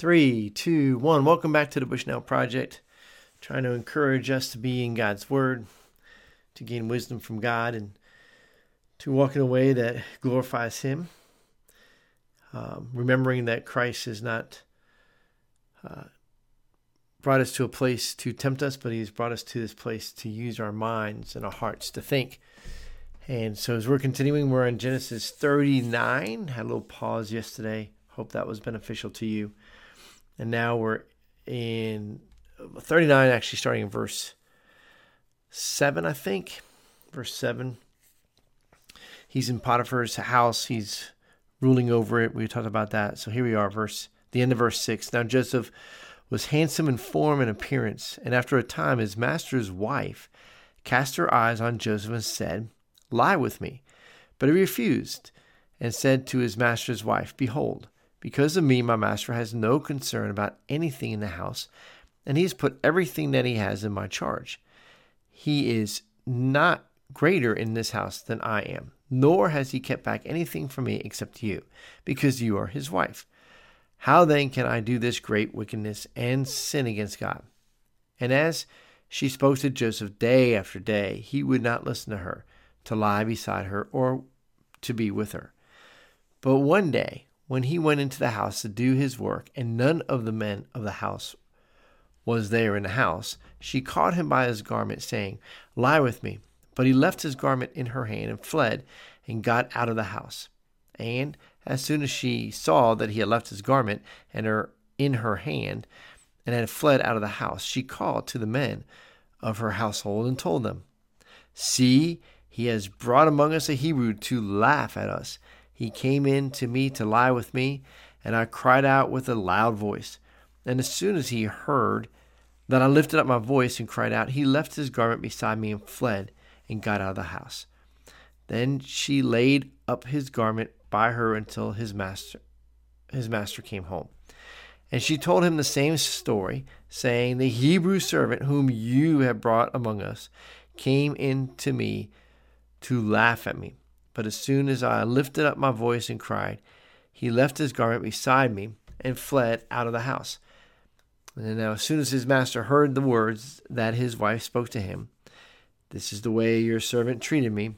Three, two, one. Welcome back to the Bushnell Project. Trying to encourage us to be in God's Word, to gain wisdom from God, and to walk in a way that glorifies Him. Um, remembering that Christ has not uh, brought us to a place to tempt us, but He's brought us to this place to use our minds and our hearts to think. And so, as we're continuing, we're in Genesis 39. Had a little pause yesterday. Hope that was beneficial to you. And now we're in uh, 39, actually starting in verse 7, I think. Verse 7. He's in Potiphar's house. He's ruling over it. We talked about that. So here we are, verse the end of verse 6. Now Joseph was handsome in form and appearance, and after a time his master's wife cast her eyes on Joseph and said, Lie with me. But he refused, and said to his master's wife, Behold, because of me, my master has no concern about anything in the house, and he has put everything that he has in my charge. He is not greater in this house than I am, nor has he kept back anything from me except you, because you are his wife. How then can I do this great wickedness and sin against God? And as she spoke to Joseph day after day, he would not listen to her, to lie beside her, or to be with her. But one day, when he went into the house to do his work, and none of the men of the house was there in the house, she caught him by his garment, saying, Lie with me. But he left his garment in her hand and fled and got out of the house. And as soon as she saw that he had left his garment and her in her hand and had fled out of the house, she called to the men of her household and told them, See, he has brought among us a Hebrew to laugh at us. He came in to me to lie with me, and I cried out with a loud voice. And as soon as he heard that I lifted up my voice and cried out, he left his garment beside me and fled and got out of the house. Then she laid up his garment by her until his master his master came home. And she told him the same story, saying, The Hebrew servant whom you have brought among us came in to me to laugh at me. But as soon as I lifted up my voice and cried, he left his garment beside me and fled out of the house. And now, as soon as his master heard the words that his wife spoke to him, This is the way your servant treated me,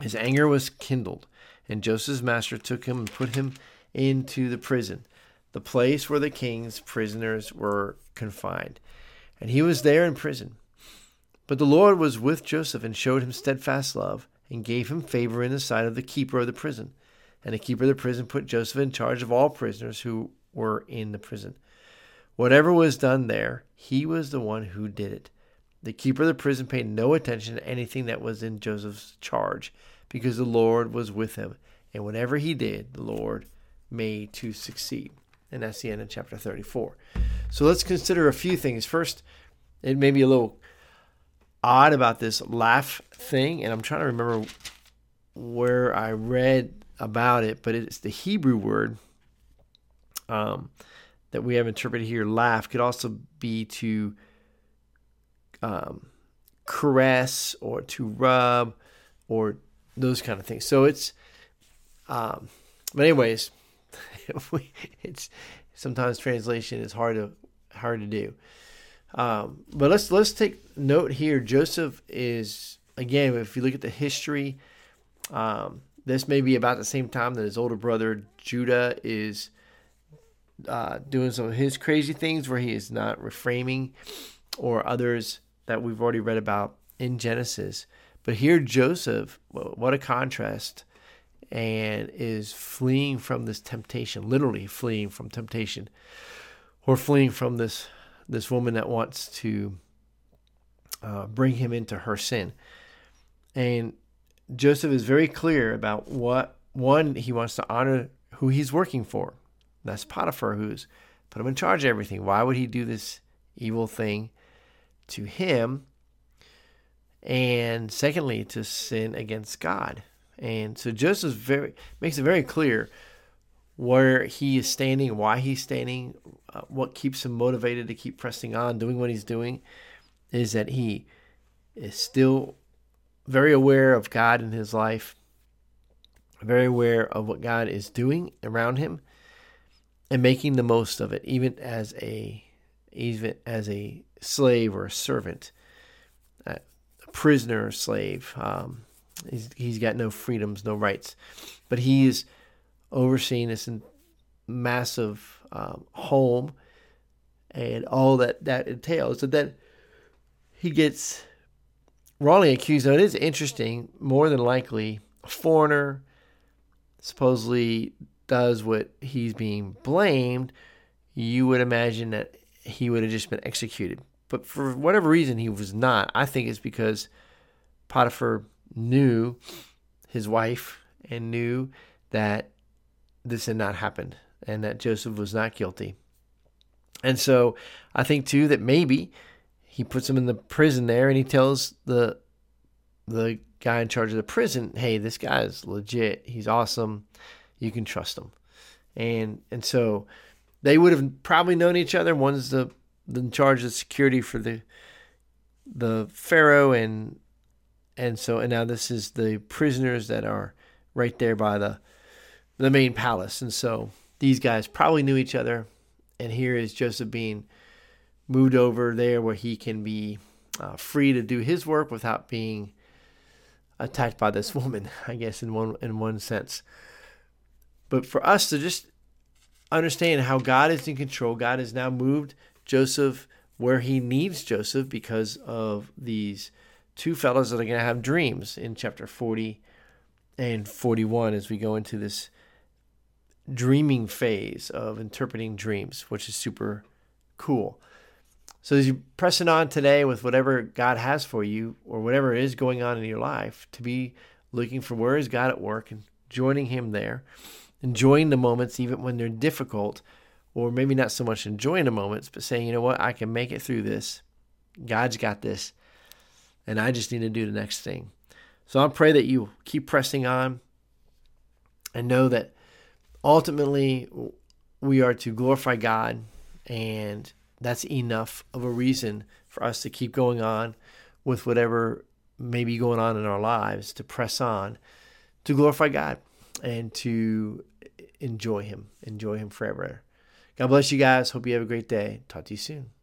his anger was kindled, and Joseph's master took him and put him into the prison, the place where the king's prisoners were confined. And he was there in prison. But the Lord was with Joseph and showed him steadfast love and gave him favor in the sight of the keeper of the prison. And the keeper of the prison put Joseph in charge of all prisoners who were in the prison. Whatever was done there, he was the one who did it. The keeper of the prison paid no attention to anything that was in Joseph's charge, because the Lord was with him. And whatever he did, the Lord made to succeed. And that's the end of chapter 34. So let's consider a few things. First, it may be a little odd about this laugh thing, and I'm trying to remember where I read about it, but it's the Hebrew word um, that we have interpreted here. Laugh could also be to um, caress or to rub or those kind of things. So it's, um, but anyways, it's sometimes translation is hard to hard to do. Um, but let's let's take note here. Joseph is again, if you look at the history, um, this may be about the same time that his older brother Judah is uh, doing some of his crazy things, where he is not reframing, or others that we've already read about in Genesis. But here, Joseph, what a contrast, and is fleeing from this temptation, literally fleeing from temptation, or fleeing from this this woman that wants to uh, bring him into her sin. And Joseph is very clear about what one he wants to honor who he's working for. That's Potiphar, who's put him in charge of everything. Why would he do this evil thing to him? And secondly, to sin against God. And so Joseph very makes it very clear where he is standing, why he's standing, what keeps him motivated to keep pressing on, doing what he's doing, is that he is still very aware of God in his life, very aware of what God is doing around him, and making the most of it, even as a even as a slave or a servant, a prisoner or slave. Um, he's, he's got no freedoms, no rights, but he is overseeing this massive um, home and all that that entails. And then he gets wrongly accused. Now, it is interesting, more than likely, a foreigner supposedly does what he's being blamed. You would imagine that he would have just been executed. But for whatever reason, he was not. I think it's because Potiphar knew his wife and knew that this had not happened and that Joseph was not guilty. And so I think too that maybe he puts him in the prison there and he tells the the guy in charge of the prison, "Hey, this guy is legit. He's awesome. You can trust him." And and so they would have probably known each other. One's the, the in charge of security for the the pharaoh and and so and now this is the prisoners that are right there by the the main palace. And so these guys probably knew each other. And here is Joseph being moved over there where he can be uh, free to do his work without being attacked by this woman, I guess in one in one sense. But for us to just understand how God is in control, God has now moved Joseph where he needs Joseph because of these two fellows that are going to have dreams in chapter 40 and 41 as we go into this dreaming phase of interpreting dreams, which is super cool. So as you're pressing on today with whatever God has for you or whatever is going on in your life, to be looking for where is God at work and joining Him there, enjoying the moments even when they're difficult, or maybe not so much enjoying the moments, but saying, you know what, I can make it through this. God's got this, and I just need to do the next thing. So I pray that you keep pressing on and know that ultimately we are to glorify God and that's enough of a reason for us to keep going on with whatever may be going on in our lives, to press on, to glorify God and to enjoy Him, enjoy Him forever. God bless you guys. Hope you have a great day. Talk to you soon.